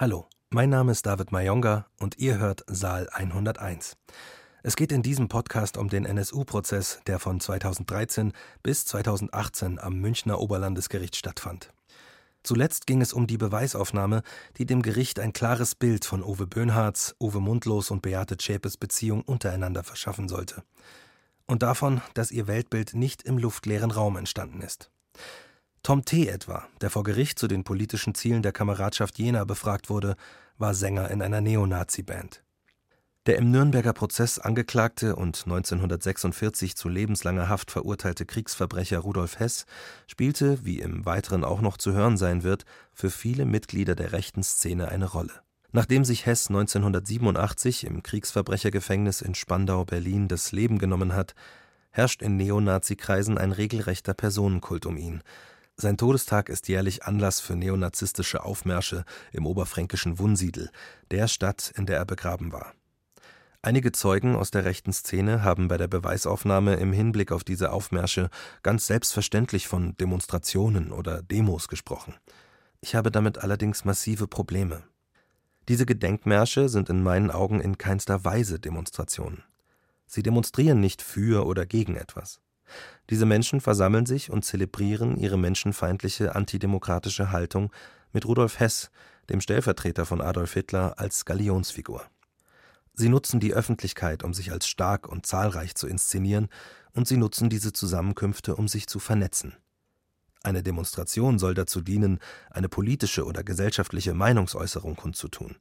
Hallo, mein Name ist David Mayonga und ihr hört Saal 101. Es geht in diesem Podcast um den NSU-Prozess, der von 2013 bis 2018 am Münchner Oberlandesgericht stattfand. Zuletzt ging es um die Beweisaufnahme, die dem Gericht ein klares Bild von Uwe Böhnhards, Uwe Mundlos und Beate Zschäpes Beziehung untereinander verschaffen sollte. Und davon, dass ihr Weltbild nicht im luftleeren Raum entstanden ist. Tom T. etwa, der vor Gericht zu den politischen Zielen der Kameradschaft Jena befragt wurde, war Sänger in einer Neonazi-Band. Der im Nürnberger Prozess angeklagte und 1946 zu lebenslanger Haft verurteilte Kriegsverbrecher Rudolf Hess spielte, wie im Weiteren auch noch zu hören sein wird, für viele Mitglieder der rechten Szene eine Rolle. Nachdem sich Hess 1987 im Kriegsverbrechergefängnis in Spandau, Berlin, das Leben genommen hat, herrscht in Neonazi-Kreisen ein regelrechter Personenkult um ihn. Sein Todestag ist jährlich Anlass für neonazistische Aufmärsche im oberfränkischen Wunsiedel, der Stadt, in der er begraben war. Einige Zeugen aus der rechten Szene haben bei der Beweisaufnahme im Hinblick auf diese Aufmärsche ganz selbstverständlich von Demonstrationen oder Demos gesprochen. Ich habe damit allerdings massive Probleme. Diese Gedenkmärsche sind in meinen Augen in keinster Weise Demonstrationen. Sie demonstrieren nicht für oder gegen etwas. Diese Menschen versammeln sich und zelebrieren ihre menschenfeindliche antidemokratische Haltung mit Rudolf Hess, dem Stellvertreter von Adolf Hitler, als Galionsfigur. Sie nutzen die Öffentlichkeit, um sich als stark und zahlreich zu inszenieren, und sie nutzen diese Zusammenkünfte, um sich zu vernetzen. Eine Demonstration soll dazu dienen, eine politische oder gesellschaftliche Meinungsäußerung kundzutun.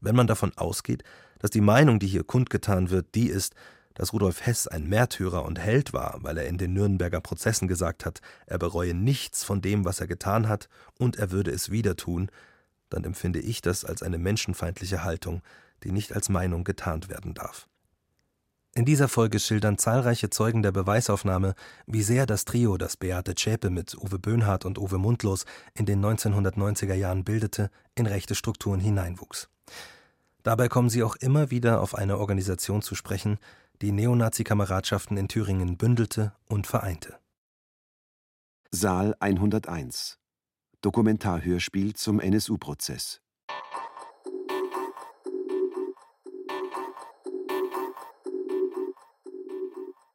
Wenn man davon ausgeht, dass die Meinung, die hier kundgetan wird, die ist, dass Rudolf Hess ein Märtyrer und Held war, weil er in den Nürnberger Prozessen gesagt hat, er bereue nichts von dem, was er getan hat, und er würde es wieder tun, dann empfinde ich das als eine menschenfeindliche Haltung, die nicht als Meinung getarnt werden darf. In dieser Folge schildern zahlreiche Zeugen der Beweisaufnahme, wie sehr das Trio, das Beate Zschäpe mit Uwe Böhnhardt und Uwe Mundlos in den 1990er Jahren bildete, in rechte Strukturen hineinwuchs. Dabei kommen sie auch immer wieder auf eine Organisation zu sprechen, die Neonazi-Kameradschaften in Thüringen bündelte und vereinte. Saal 101 Dokumentarhörspiel zum NSU-Prozess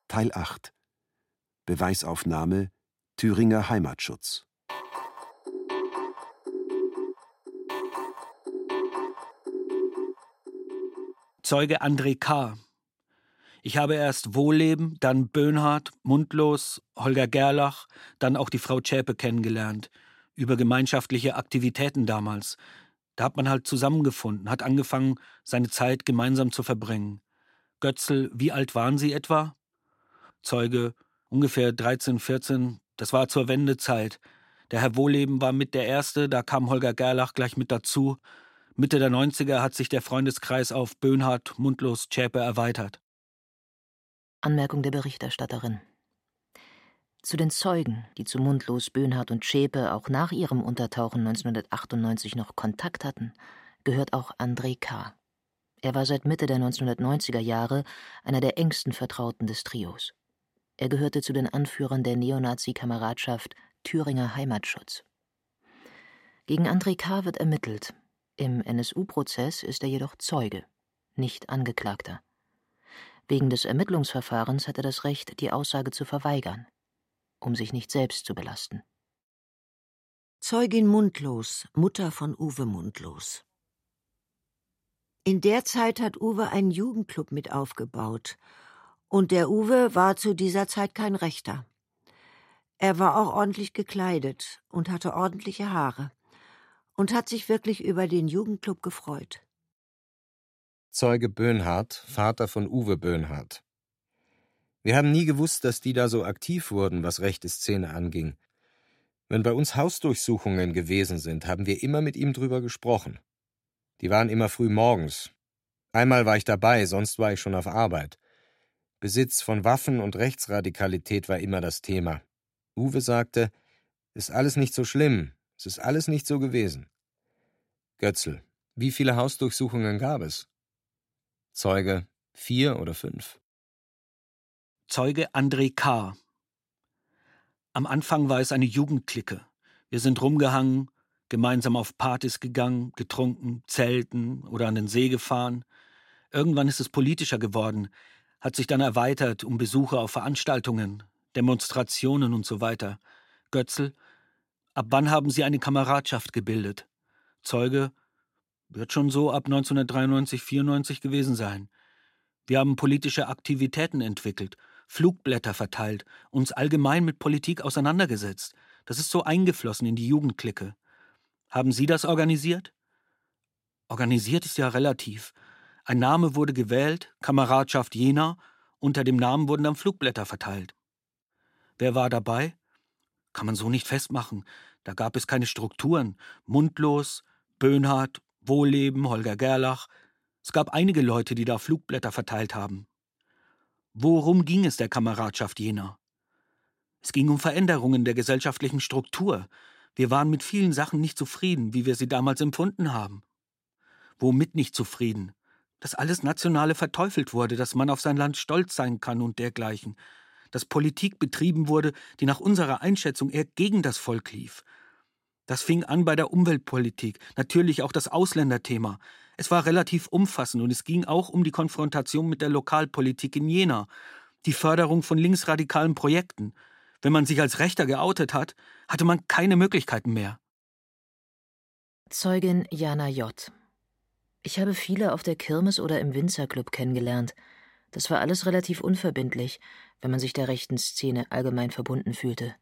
Teil 8 Beweisaufnahme Thüringer Heimatschutz Zeuge André K. Ich habe erst Wohlleben, dann Böhnhardt, Mundlos, Holger Gerlach, dann auch die Frau Zschäpe kennengelernt. Über gemeinschaftliche Aktivitäten damals. Da hat man halt zusammengefunden, hat angefangen, seine Zeit gemeinsam zu verbringen. Götzl, wie alt waren Sie etwa? Zeuge ungefähr 13, 14, das war zur Wendezeit. Der Herr Wohleben war mit der Erste, da kam Holger Gerlach gleich mit dazu. Mitte der 90er hat sich der Freundeskreis auf Böhnhardt, Mundlos, Zschäpe erweitert. Anmerkung der Berichterstatterin. Zu den Zeugen, die zu Mundlos, Böhnhardt und Zschäpe auch nach ihrem Untertauchen 1998 noch Kontakt hatten, gehört auch André K. Er war seit Mitte der 1990er Jahre einer der engsten Vertrauten des Trios. Er gehörte zu den Anführern der Neonazi-Kameradschaft Thüringer Heimatschutz. Gegen André K. wird ermittelt. Im NSU-Prozess ist er jedoch Zeuge, nicht Angeklagter. Wegen des Ermittlungsverfahrens hat er das Recht, die Aussage zu verweigern, um sich nicht selbst zu belasten. Zeugin Mundlos, Mutter von Uwe Mundlos. In der Zeit hat Uwe einen Jugendclub mit aufgebaut und der Uwe war zu dieser Zeit kein Rechter. Er war auch ordentlich gekleidet und hatte ordentliche Haare und hat sich wirklich über den Jugendclub gefreut. Zeuge Böhnhardt, Vater von Uwe Böhnhardt. Wir haben nie gewusst, dass die da so aktiv wurden, was rechte Szene anging. Wenn bei uns Hausdurchsuchungen gewesen sind, haben wir immer mit ihm drüber gesprochen. Die waren immer früh morgens. Einmal war ich dabei, sonst war ich schon auf Arbeit. Besitz von Waffen und Rechtsradikalität war immer das Thema. Uwe sagte, ist alles nicht so schlimm, es ist alles nicht so gewesen. Götzl, wie viele Hausdurchsuchungen gab es? Zeuge, vier oder fünf. Zeuge André K. Am Anfang war es eine Jugendklicke. Wir sind rumgehangen, gemeinsam auf Partys gegangen, getrunken, zelten oder an den See gefahren. Irgendwann ist es politischer geworden, hat sich dann erweitert um Besuche auf Veranstaltungen, Demonstrationen und so weiter. Götzl, ab wann haben Sie eine Kameradschaft gebildet? Zeuge, wird schon so ab 1993, 94 gewesen sein. Wir haben politische Aktivitäten entwickelt, Flugblätter verteilt, uns allgemein mit Politik auseinandergesetzt. Das ist so eingeflossen in die Jugendklicke. Haben Sie das organisiert? Organisiert ist ja relativ. Ein Name wurde gewählt, Kameradschaft Jena, unter dem Namen wurden dann Flugblätter verteilt. Wer war dabei? Kann man so nicht festmachen. Da gab es keine Strukturen. Mundlos, Böhnhardt, Wohlleben, Holger Gerlach. Es gab einige Leute, die da Flugblätter verteilt haben. Worum ging es der Kameradschaft Jena? Es ging um Veränderungen der gesellschaftlichen Struktur. Wir waren mit vielen Sachen nicht zufrieden, wie wir sie damals empfunden haben. Womit nicht zufrieden? Dass alles Nationale verteufelt wurde, dass man auf sein Land stolz sein kann und dergleichen. Dass Politik betrieben wurde, die nach unserer Einschätzung eher gegen das Volk lief. Das fing an bei der Umweltpolitik, natürlich auch das Ausländerthema. Es war relativ umfassend und es ging auch um die Konfrontation mit der Lokalpolitik in Jena, die Förderung von linksradikalen Projekten. Wenn man sich als Rechter geoutet hat, hatte man keine Möglichkeiten mehr. Zeugin Jana J. Ich habe viele auf der Kirmes oder im Winzerclub kennengelernt. Das war alles relativ unverbindlich, wenn man sich der rechten Szene allgemein verbunden fühlte.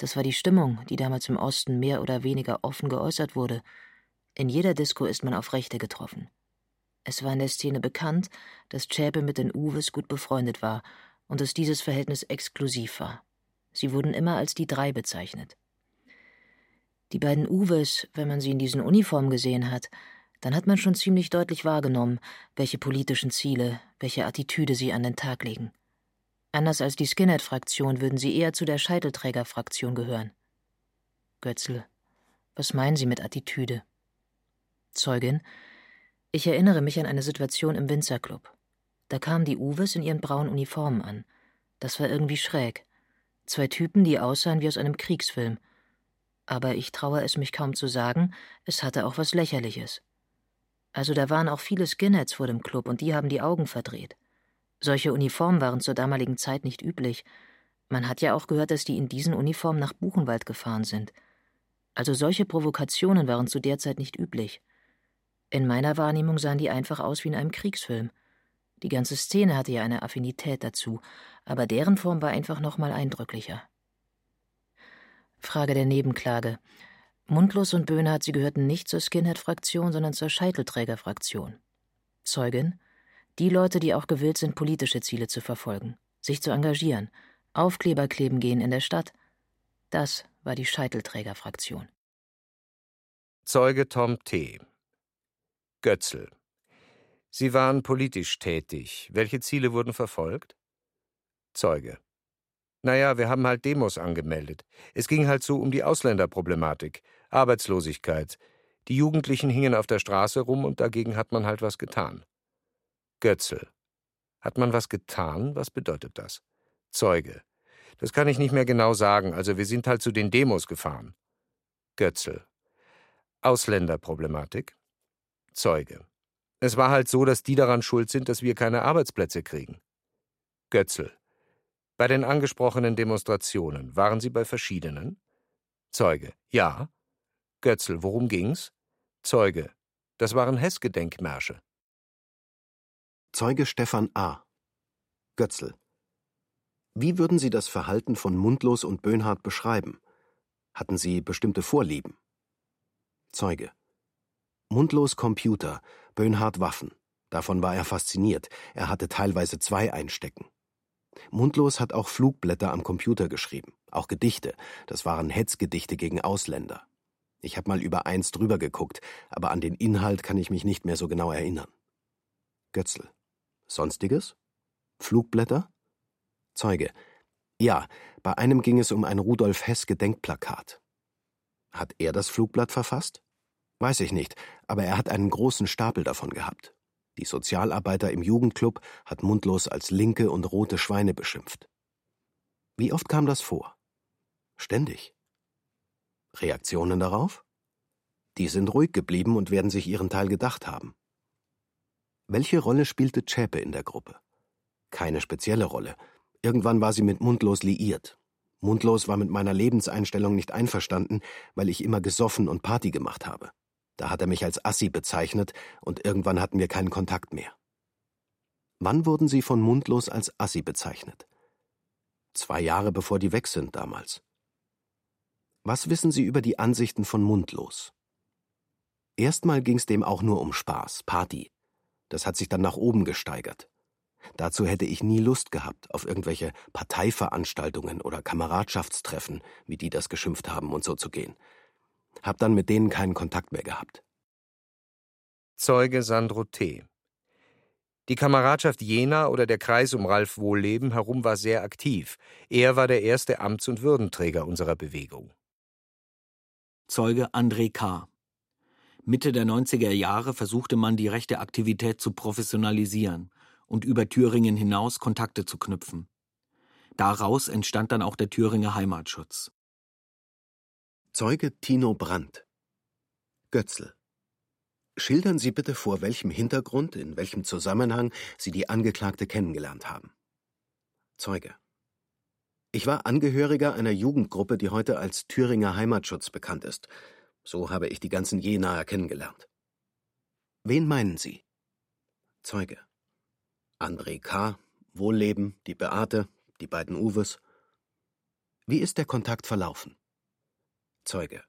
Das war die Stimmung, die damals im Osten mehr oder weniger offen geäußert wurde, in jeder Disco ist man auf Rechte getroffen. Es war in der Szene bekannt, dass Zschäpe mit den Uwes gut befreundet war und dass dieses Verhältnis exklusiv war. Sie wurden immer als die drei bezeichnet. Die beiden Uwes, wenn man sie in diesen Uniformen gesehen hat, dann hat man schon ziemlich deutlich wahrgenommen, welche politischen Ziele, welche Attitüde sie an den Tag legen. Anders als die Skinhead-Fraktion würden sie eher zu der Scheitelträger-Fraktion gehören. Götzl, was meinen Sie mit Attitüde? Zeugin: Ich erinnere mich an eine Situation im Winzerclub. Da kamen die Uwes in ihren braunen Uniformen an. Das war irgendwie schräg. Zwei Typen, die aussahen wie aus einem Kriegsfilm. Aber ich traue es mich kaum zu sagen, es hatte auch was Lächerliches. Also da waren auch viele Skinheads vor dem Club und die haben die Augen verdreht. Solche Uniformen waren zur damaligen Zeit nicht üblich. Man hat ja auch gehört, dass die in diesen Uniformen nach Buchenwald gefahren sind. Also solche Provokationen waren zu der Zeit nicht üblich. In meiner Wahrnehmung sahen die einfach aus wie in einem Kriegsfilm. Die ganze Szene hatte ja eine Affinität dazu, aber deren Form war einfach noch mal eindrücklicher. Frage der Nebenklage. Mundlos und Böhnhardt, sie gehörten nicht zur Skinhead-Fraktion, sondern zur Scheitelträger-Fraktion. Zeugin. Die Leute, die auch gewillt sind, politische Ziele zu verfolgen, sich zu engagieren, Aufkleber kleben gehen in der Stadt. Das war die Scheitelträger-Fraktion. Zeuge Tom T. Götzl. Sie waren politisch tätig. Welche Ziele wurden verfolgt? Zeuge. Naja, wir haben halt Demos angemeldet. Es ging halt so um die Ausländerproblematik, Arbeitslosigkeit. Die Jugendlichen hingen auf der Straße rum und dagegen hat man halt was getan. Götzl. Hat man was getan? Was bedeutet das? Zeuge. Das kann ich nicht mehr genau sagen, also wir sind halt zu den Demos gefahren. Götzl. Ausländerproblematik? Zeuge. Es war halt so, dass die daran schuld sind, dass wir keine Arbeitsplätze kriegen. Götzl. Bei den angesprochenen Demonstrationen waren Sie bei verschiedenen? Zeuge. Ja. Götzl. Worum ging's? Zeuge. Das waren Hessgedenkmärsche. Zeuge Stefan A. Götzl. Wie würden Sie das Verhalten von Mundlos und Böhnhardt beschreiben? Hatten Sie bestimmte Vorlieben? Zeuge. Mundlos Computer, Böhnhardt Waffen. Davon war er fasziniert. Er hatte teilweise zwei einstecken. Mundlos hat auch Flugblätter am Computer geschrieben, auch Gedichte. Das waren Hetzgedichte gegen Ausländer. Ich habe mal über eins drüber geguckt, aber an den Inhalt kann ich mich nicht mehr so genau erinnern. Götzl. Sonstiges? Flugblätter? Zeuge. Ja, bei einem ging es um ein Rudolf Hess Gedenkplakat. Hat er das Flugblatt verfasst? Weiß ich nicht, aber er hat einen großen Stapel davon gehabt. Die Sozialarbeiter im Jugendclub hat mundlos als linke und rote Schweine beschimpft. Wie oft kam das vor? Ständig. Reaktionen darauf? Die sind ruhig geblieben und werden sich ihren Teil gedacht haben. Welche Rolle spielte Zschäpe in der Gruppe? Keine spezielle Rolle. Irgendwann war sie mit Mundlos liiert. Mundlos war mit meiner Lebenseinstellung nicht einverstanden, weil ich immer gesoffen und Party gemacht habe. Da hat er mich als Assi bezeichnet und irgendwann hatten wir keinen Kontakt mehr. Wann wurden Sie von Mundlos als Assi bezeichnet? Zwei Jahre bevor die weg sind damals. Was wissen Sie über die Ansichten von Mundlos? Erstmal ging's dem auch nur um Spaß, Party. Das hat sich dann nach oben gesteigert. Dazu hätte ich nie Lust gehabt, auf irgendwelche Parteiveranstaltungen oder Kameradschaftstreffen, wie die das geschimpft haben, und so zu gehen. Hab dann mit denen keinen Kontakt mehr gehabt. Zeuge Sandro T. Die Kameradschaft Jena oder der Kreis um Ralf Wohlleben herum war sehr aktiv. Er war der erste Amts- und Würdenträger unserer Bewegung. Zeuge André K. Mitte der 90er Jahre versuchte man, die rechte Aktivität zu professionalisieren und über Thüringen hinaus Kontakte zu knüpfen. Daraus entstand dann auch der Thüringer Heimatschutz. Zeuge Tino Brandt. Götzl. Schildern Sie bitte vor welchem Hintergrund, in welchem Zusammenhang Sie die Angeklagte kennengelernt haben. Zeuge. Ich war Angehöriger einer Jugendgruppe, die heute als Thüringer Heimatschutz bekannt ist. So habe ich die ganzen Jenaer kennengelernt. Wen meinen Sie? Zeuge. André K., Wohlleben, die Beate, die beiden Uwes. Wie ist der Kontakt verlaufen? Zeuge.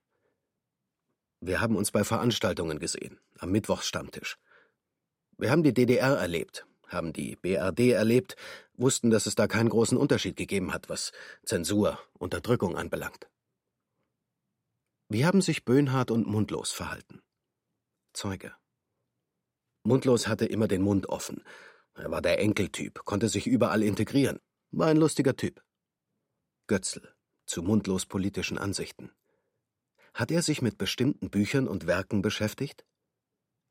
Wir haben uns bei Veranstaltungen gesehen, am Mittwochsstammtisch. Wir haben die DDR erlebt, haben die BRD erlebt, wussten, dass es da keinen großen Unterschied gegeben hat, was Zensur, Unterdrückung anbelangt. Wie haben sich Böhnhardt und Mundlos verhalten? Zeuge. Mundlos hatte immer den Mund offen. Er war der Enkeltyp, konnte sich überall integrieren. War ein lustiger Typ. Götzl, zu mundlos politischen Ansichten. Hat er sich mit bestimmten Büchern und Werken beschäftigt?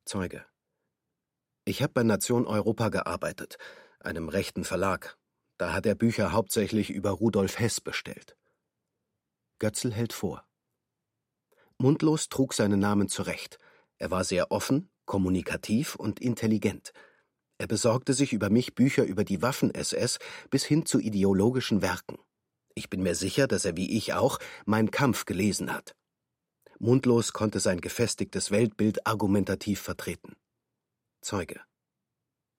Zeuge. Ich habe bei Nation Europa gearbeitet, einem rechten Verlag. Da hat er Bücher hauptsächlich über Rudolf Hess bestellt. Götzl hält vor. Mundlos trug seinen Namen zurecht. Er war sehr offen, kommunikativ und intelligent. Er besorgte sich über mich Bücher über die Waffen-SS bis hin zu ideologischen Werken. Ich bin mir sicher, dass er wie ich auch Mein Kampf gelesen hat. Mundlos konnte sein gefestigtes Weltbild argumentativ vertreten. Zeuge.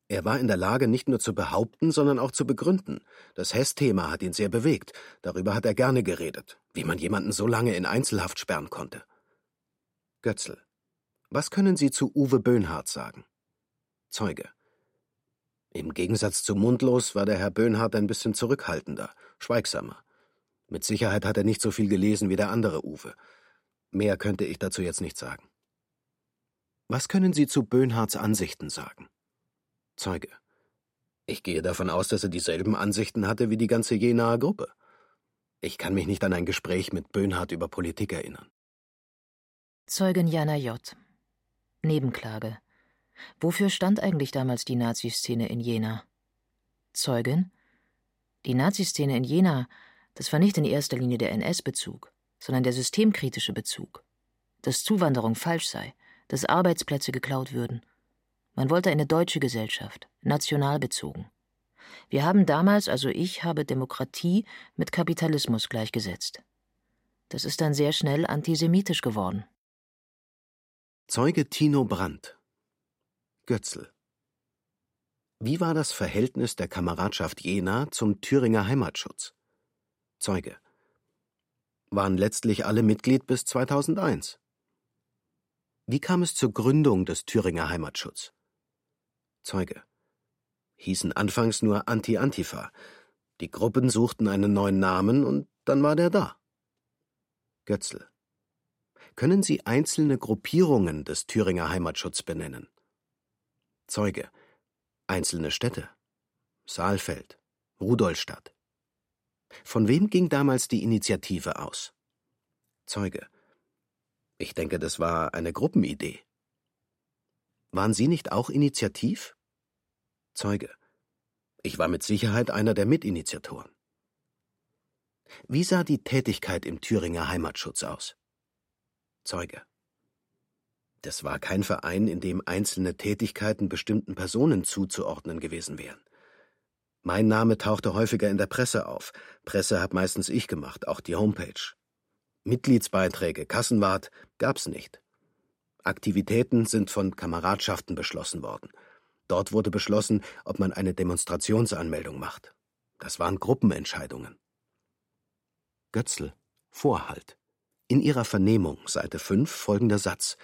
Er war in der Lage, nicht nur zu behaupten, sondern auch zu begründen. Das Hess-Thema hat ihn sehr bewegt. Darüber hat er gerne geredet, wie man jemanden so lange in Einzelhaft sperren konnte. Götzl. Was können Sie zu Uwe Böhnhardt sagen? Zeuge. Im Gegensatz zu Mundlos war der Herr Böhnhardt ein bisschen zurückhaltender, schweigsamer. Mit Sicherheit hat er nicht so viel gelesen wie der andere Uwe. Mehr könnte ich dazu jetzt nicht sagen. Was können Sie zu Böhnhardts Ansichten sagen? Zeuge. Ich gehe davon aus, dass er dieselben Ansichten hatte wie die ganze Jenaer Gruppe. Ich kann mich nicht an ein Gespräch mit Böhnhardt über Politik erinnern. Zeugin Jana J. Nebenklage. Wofür stand eigentlich damals die Nazi-Szene in Jena? Zeugin? Die Nazi-Szene in Jena, das war nicht in erster Linie der NS-Bezug, sondern der systemkritische Bezug. Dass Zuwanderung falsch sei, dass Arbeitsplätze geklaut würden. Man wollte eine deutsche Gesellschaft, national bezogen. Wir haben damals, also ich, habe Demokratie mit Kapitalismus gleichgesetzt. Das ist dann sehr schnell antisemitisch geworden. Zeuge Tino Brandt Götzl Wie war das Verhältnis der Kameradschaft Jena zum Thüringer Heimatschutz? Zeuge Waren letztlich alle Mitglied bis 2001. Wie kam es zur Gründung des Thüringer Heimatschutz? Zeuge Hießen anfangs nur Anti-Antifa. Die Gruppen suchten einen neuen Namen und dann war der da. Götzl Können Sie einzelne Gruppierungen des Thüringer Heimatschutz benennen? Zeuge. Einzelne Städte. Saalfeld. Rudolstadt. Von wem ging damals die Initiative aus? Zeuge. Ich denke, das war eine Gruppenidee. Waren Sie nicht auch initiativ? Zeuge. Ich war mit Sicherheit einer der Mitinitiatoren. Wie sah die Tätigkeit im Thüringer Heimatschutz aus? Zeuge. Das war kein Verein, in dem einzelne Tätigkeiten bestimmten Personen zuzuordnen gewesen wären. Mein Name tauchte häufiger in der Presse auf. Presse hab meistens ich gemacht, auch die Homepage. Mitgliedsbeiträge, Kassenwart gab's nicht. Aktivitäten sind von Kameradschaften beschlossen worden. Dort wurde beschlossen, ob man eine Demonstrationsanmeldung macht. Das waren Gruppenentscheidungen. Götzl, Vorhalt. In ihrer Vernehmung, Seite 5, folgender Satz.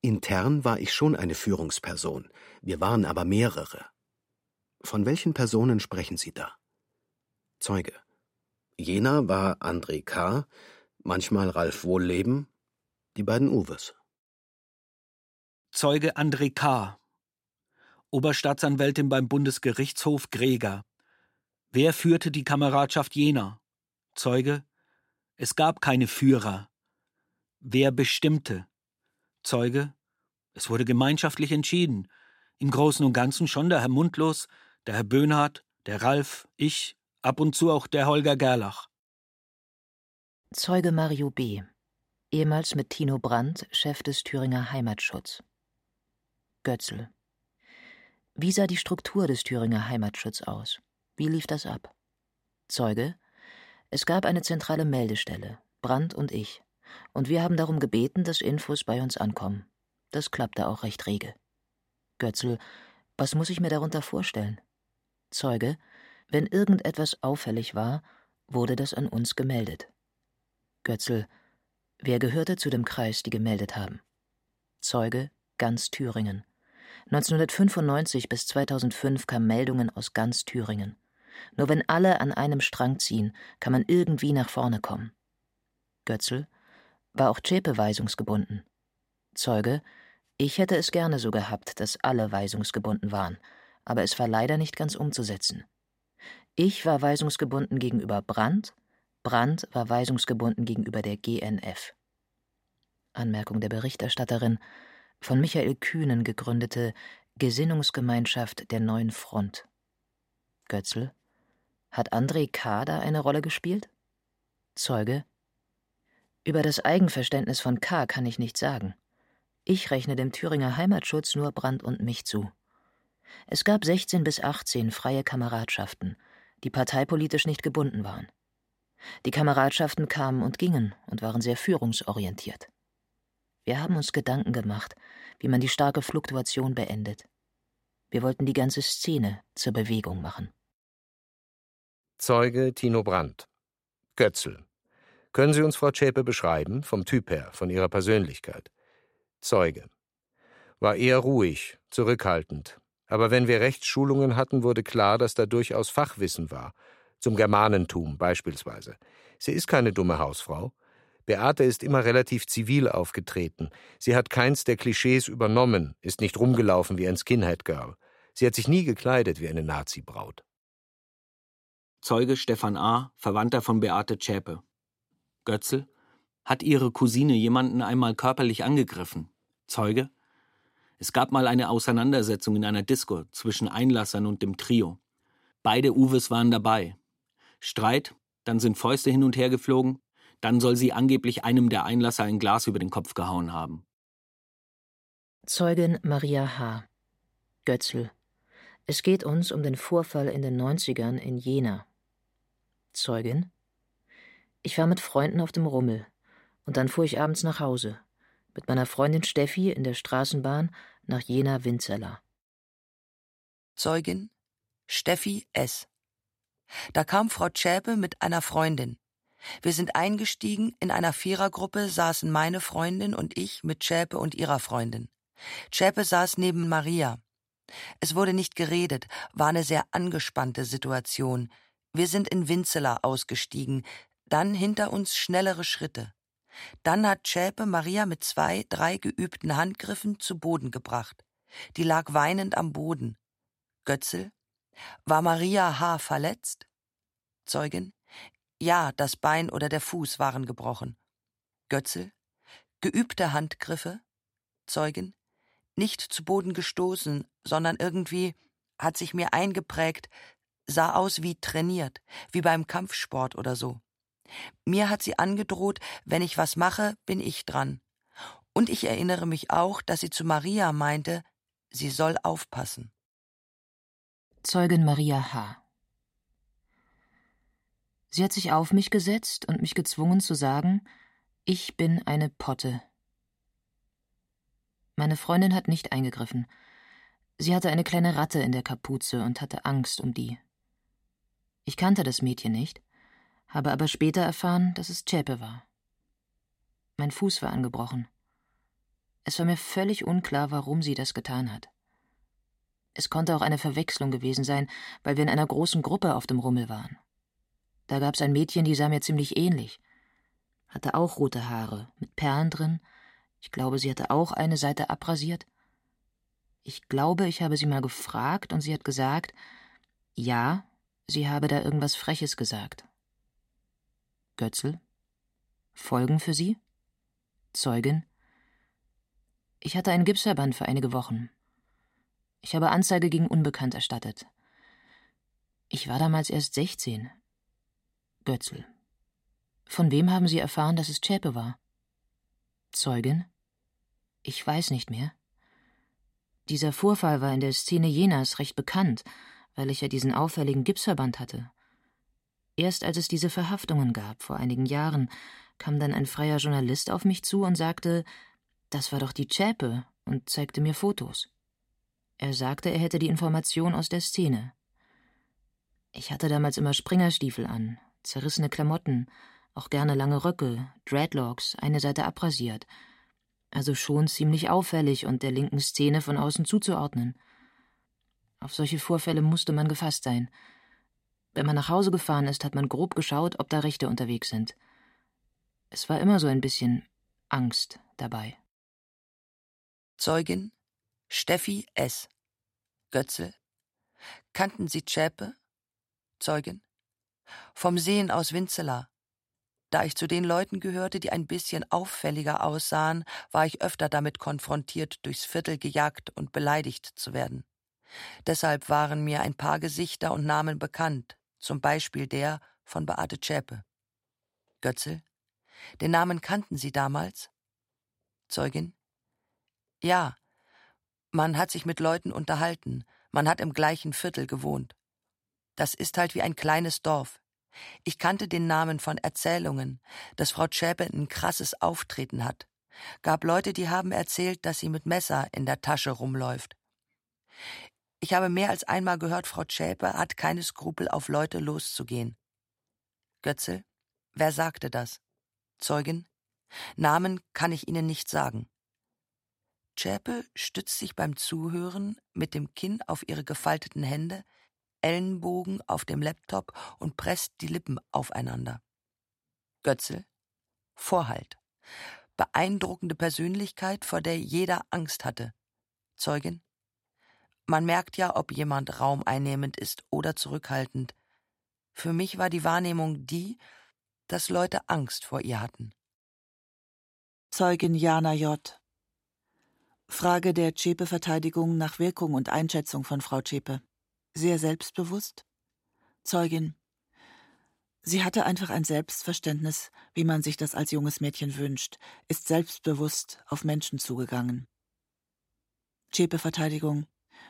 Intern war ich schon eine Führungsperson, wir waren aber mehrere. Von welchen Personen sprechen Sie da? Zeuge. Jener war André K., manchmal Ralf Wohlleben, die beiden Uwes. Zeuge André K., Oberstaatsanwältin beim Bundesgerichtshof Greger. Wer führte die Kameradschaft jener? Zeuge Es gab keine Führer. Wer bestimmte? Zeuge Es wurde gemeinschaftlich entschieden. Im Großen und Ganzen schon der Herr Mundlos, der Herr Böhnhardt, der Ralf, ich, ab und zu auch der Holger Gerlach. Zeuge Mario B., ehemals mit Tino Brandt, Chef des Thüringer Heimatschutz. Götzl. Wie sah die Struktur des Thüringer Heimatschutz aus? Wie lief das ab? Zeuge. Es gab eine zentrale Meldestelle, Brandt und ich, und wir haben darum gebeten, dass Infos bei uns ankommen. Das klappte auch recht rege. Götzl. Was muss ich mir darunter vorstellen? Zeuge. Wenn irgendetwas auffällig war, wurde das an uns gemeldet. Götzl. Wer gehörte zu dem Kreis, die gemeldet haben? Zeuge. Ganz Thüringen. 1995 bis 2005 kamen Meldungen aus ganz Thüringen. Nur wenn alle an einem Strang ziehen, kann man irgendwie nach vorne kommen. Götzl war auch Zschäpe weisungsgebunden. Zeuge Ich hätte es gerne so gehabt, dass alle weisungsgebunden waren, aber es war leider nicht ganz umzusetzen. Ich war weisungsgebunden gegenüber Brandt, Brandt war weisungsgebunden gegenüber der GNF. Anmerkung der Berichterstatterin von Michael Kühnen gegründete Gesinnungsgemeinschaft der Neuen Front. Götzl Hat André K. da eine Rolle gespielt? Zeuge Über das Eigenverständnis von K. kann ich nichts sagen. Ich rechne dem Thüringer Heimatschutz nur Brand und mich zu. Es gab 16 bis 18 freie Kameradschaften, die parteipolitisch nicht gebunden waren. Die Kameradschaften kamen und gingen und waren sehr führungsorientiert. Wir haben uns Gedanken gemacht, wie man die starke Fluktuation beendet. Wir wollten die ganze Szene zur Bewegung machen. Zeuge Tino Brandt. Götzl. Können Sie uns Frau Zschäpe beschreiben, vom Typ her, von ihrer Persönlichkeit? Zeuge. War eher ruhig, zurückhaltend. Aber wenn wir Rechtsschulungen hatten, wurde klar, dass da durchaus Fachwissen war. Zum Germanentum beispielsweise. Sie ist keine dumme Hausfrau. Beate ist immer relativ zivil aufgetreten. Sie hat keins der Klischees übernommen, ist nicht rumgelaufen wie ein Skinhead-Girl. Sie hat sich nie gekleidet wie eine Nazi-Braut. Zeuge Stefan A., Verwandter von Beate Zschäpe. Götzl hat ihre Cousine jemanden einmal körperlich angegriffen. Zeuge es gab mal eine Auseinandersetzung in einer Disco zwischen Einlassern und dem Trio. Beide Uwes waren dabei. Streit, dann sind Fäuste hin und her geflogen, dann soll sie angeblich einem der Einlasser ein Glas über den Kopf gehauen haben. Zeugin Maria H. Götzl. Es geht uns um den Vorfall in den 90ern in Jena. Zeugin. Ich war mit Freunden auf dem Rummel und dann fuhr ich abends nach Hause. Mit meiner Freundin Steffi in der Straßenbahn nach Jena-Winzerla. Zeugin Steffi S. Da kam Frau Zschäpe mit einer Freundin. Wir sind eingestiegen, in einer Vierergruppe saßen meine Freundin und ich mit Schäpe und ihrer Freundin. Schäpe saß neben Maria. Es wurde nicht geredet, war eine sehr angespannte Situation. Wir sind in Winzeler ausgestiegen, dann hinter uns schnellere Schritte. Dann hat Schäpe Maria mit zwei, drei geübten Handgriffen zu Boden gebracht. Die lag weinend am Boden. Götzel? War Maria H. verletzt? Zeugin? Ja, das Bein oder der Fuß waren gebrochen. Götzel? Geübte Handgriffe? Zeugin? Nicht zu Boden gestoßen, sondern irgendwie hat sich mir eingeprägt, sah aus wie trainiert, wie beim Kampfsport oder so. Mir hat sie angedroht, wenn ich was mache, bin ich dran. Und ich erinnere mich auch, dass sie zu Maria meinte, sie soll aufpassen. Zeugin Maria H. Sie hat sich auf mich gesetzt und mich gezwungen zu sagen, ich bin eine Potte. Meine Freundin hat nicht eingegriffen. Sie hatte eine kleine Ratte in der Kapuze und hatte Angst um die. Ich kannte das Mädchen nicht, habe aber später erfahren, dass es Zschäpe war. Mein Fuß war angebrochen. Es war mir völlig unklar, warum sie das getan hat. Es konnte auch eine Verwechslung gewesen sein, weil wir in einer großen Gruppe auf dem Rummel waren. Da gab's ein Mädchen, die sah mir ziemlich ähnlich. Hatte auch rote Haare, mit Perlen drin. Ich glaube, sie hatte auch eine Seite abrasiert. Ich glaube, ich habe sie mal gefragt und sie hat gesagt, ja, sie habe da irgendwas Freches gesagt. Götzl? Folgen für Sie? Zeugin? Ich hatte einen Gipsverband für einige Wochen. Ich habe Anzeige gegen Unbekannt erstattet. Ich war damals erst 16. Götzl. Von wem haben Sie erfahren, dass es Zschäpe war? Zeugin? Ich weiß nicht mehr. Dieser Vorfall war in der Szene Jenas recht bekannt, weil ich ja diesen auffälligen Gipsverband hatte. Erst als es diese Verhaftungen gab, vor einigen Jahren, kam dann ein freier Journalist auf mich zu und sagte, das war doch die Zschäpe, und zeigte mir Fotos. Er sagte, er hätte die Information aus der Szene. Ich hatte damals immer Springerstiefel an, zerrissene Klamotten, auch gerne lange Röcke, Dreadlocks, eine Seite abrasiert. Also schon ziemlich auffällig und der linken Szene von außen zuzuordnen. Auf solche Vorfälle musste man gefasst sein. Wenn man nach Hause gefahren ist, hat man grob geschaut, ob da Rechte unterwegs sind. Es war immer so ein bisschen Angst dabei. Zeugin Steffi S. Götzel. Kannten Sie Zschäpe? Zeugin. Vom Sehen aus Winzeler. Da ich zu den Leuten gehörte, die ein bisschen auffälliger aussahen, war ich öfter damit konfrontiert, durchs Viertel gejagt und beleidigt zu werden. Deshalb waren mir ein paar Gesichter und Namen bekannt, zum Beispiel der von Beate Zschäpe. Götzel. Den Namen kannten Sie damals? Zeugin. Ja, man hat sich mit Leuten unterhalten, man hat im gleichen Viertel gewohnt. Das ist halt wie ein kleines Dorf. Ich kannte den Namen von Erzählungen, dass Frau Zschäpe ein krasses Auftreten hat. Gab Leute, die haben erzählt, dass sie mit Messer in der Tasche rumläuft. Ich habe mehr als einmal gehört, Frau Zschäpe hat keine Skrupel, auf Leute loszugehen. Götzel, wer sagte das? Zeugin? Namen kann ich Ihnen nicht sagen. Zschäpe stützt sich beim Zuhören mit dem Kinn auf ihre gefalteten Hände, Ellenbogen auf dem Laptop und presst die Lippen aufeinander. Götzel. Vorhalt. Beeindruckende Persönlichkeit, vor der jeder Angst hatte. Zeugin. Man merkt ja, ob jemand raumeinnehmend ist oder zurückhaltend. Für mich war die Wahrnehmung die, dass Leute Angst vor ihr hatten. Zeugin Jana J. Frage der Zschäpe-Verteidigung nach Wirkung und Einschätzung von Frau Zschäpe. Sehr selbstbewusst? Zeugin. Sie hatte einfach ein Selbstverständnis, wie man sich das als junges Mädchen wünscht, ist selbstbewusst auf Menschen zugegangen. Zschäpe-Verteidigung.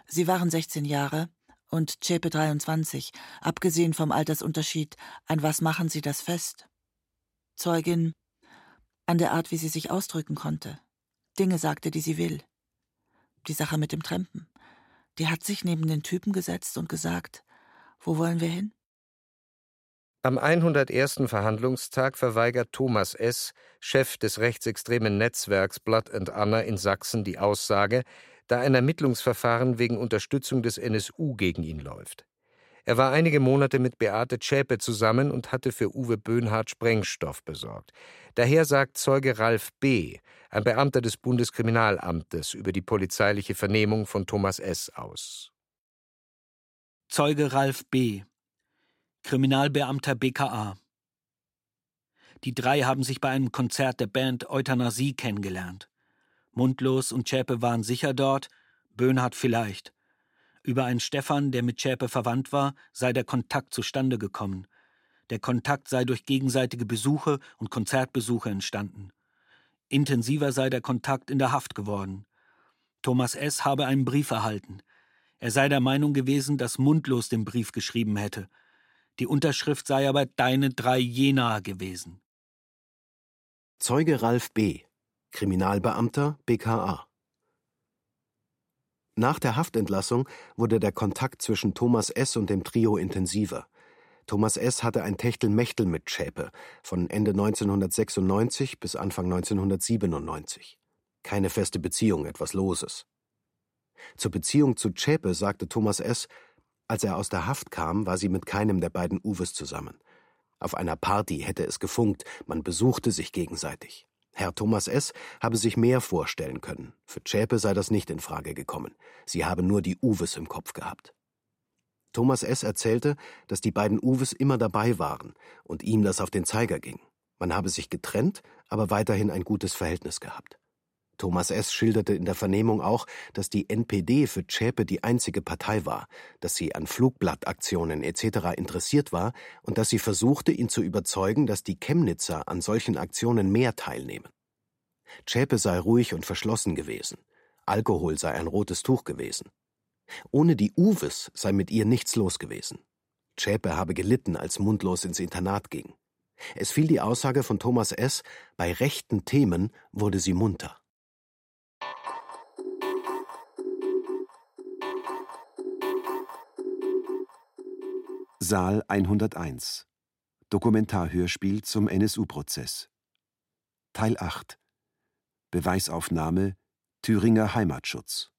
Sie waren 16 Jahre und Zschäpe 23. Abgesehen vom Altersunterschied, an was machen Sie das fest? Zeugin. An der Art, wie sie sich ausdrücken konnte. Dinge sagte, die sie will. Die Sache mit dem Trampen. Die hat sich neben den Typen gesetzt und gesagt, wo wollen wir hin? Am 101. Verhandlungstag verweigert Thomas S., Chef des rechtsextremen Netzwerks Blood and Anna in Sachsen, die Aussage, da ein Ermittlungsverfahren wegen Unterstützung des NSU gegen ihn läuft. Er war einige Monate mit Beate Zschäpe zusammen und hatte für Uwe Böhnhardt Sprengstoff besorgt. Daher sagt Zeuge Ralf B., ein Beamter des Bundeskriminalamtes, über die polizeiliche Vernehmung von Thomas S. aus. Zeuge Ralf B., Kriminalbeamter BKA. Die drei haben sich bei einem Konzert der Band Euthanasie kennengelernt. Mundlos und Zschäpe waren sicher dort, Böhnhardt vielleicht. Über einen Stefan, der mit Schäpe verwandt war, sei der Kontakt zustande gekommen. Der Kontakt sei durch gegenseitige Besuche und Konzertbesuche entstanden. Intensiver sei der Kontakt in der Haft geworden. Thomas S. habe einen Brief erhalten. Er sei der Meinung gewesen, dass Mundlos den Brief geschrieben hätte. Die Unterschrift sei aber Deine drei Jena gewesen. Zeuge Ralf B., Kriminalbeamter BKA. Nach der Haftentlassung wurde der Kontakt zwischen Thomas S. und dem Trio intensiver. Thomas S. hatte ein Techtelmechtel mit Schäpe von Ende 1996 bis Anfang 1997. Keine feste Beziehung, etwas Loses. Zur Beziehung zu Zschäpe sagte Thomas S., als er aus der Haft kam, war sie mit keinem der beiden Uwes zusammen. Auf einer Party hätte es gefunkt, man besuchte sich gegenseitig. Herr Thomas S. habe sich mehr vorstellen können. Für Zschäpe sei das nicht in Frage gekommen. Sie habe nur die Uwes im Kopf gehabt. Thomas S. erzählte, dass die beiden Uwes immer dabei waren und ihm das auf den Zeiger ging. Man habe sich getrennt, aber weiterhin ein gutes Verhältnis gehabt. Thomas S. schilderte in der Vernehmung auch, dass die NPD für Zschäpe die einzige Partei war, dass sie an Flugblattaktionen etc. interessiert war und dass sie versuchte, ihn zu überzeugen, dass die Chemnitzer an solchen Aktionen mehr teilnehmen. Zschäpe sei ruhig und verschlossen gewesen. Alkohol sei ein rotes Tuch gewesen. Ohne die Uwes sei mit ihr nichts los gewesen. Zschäpe habe gelitten, als mundlos ins Internat ging. Es fiel die Aussage von Thomas S., bei rechten Themen wurde sie munter. Saal 101 Dokumentarhörspiel zum NSU-Prozess Teil 8 Beweisaufnahme Thüringer Heimatschutz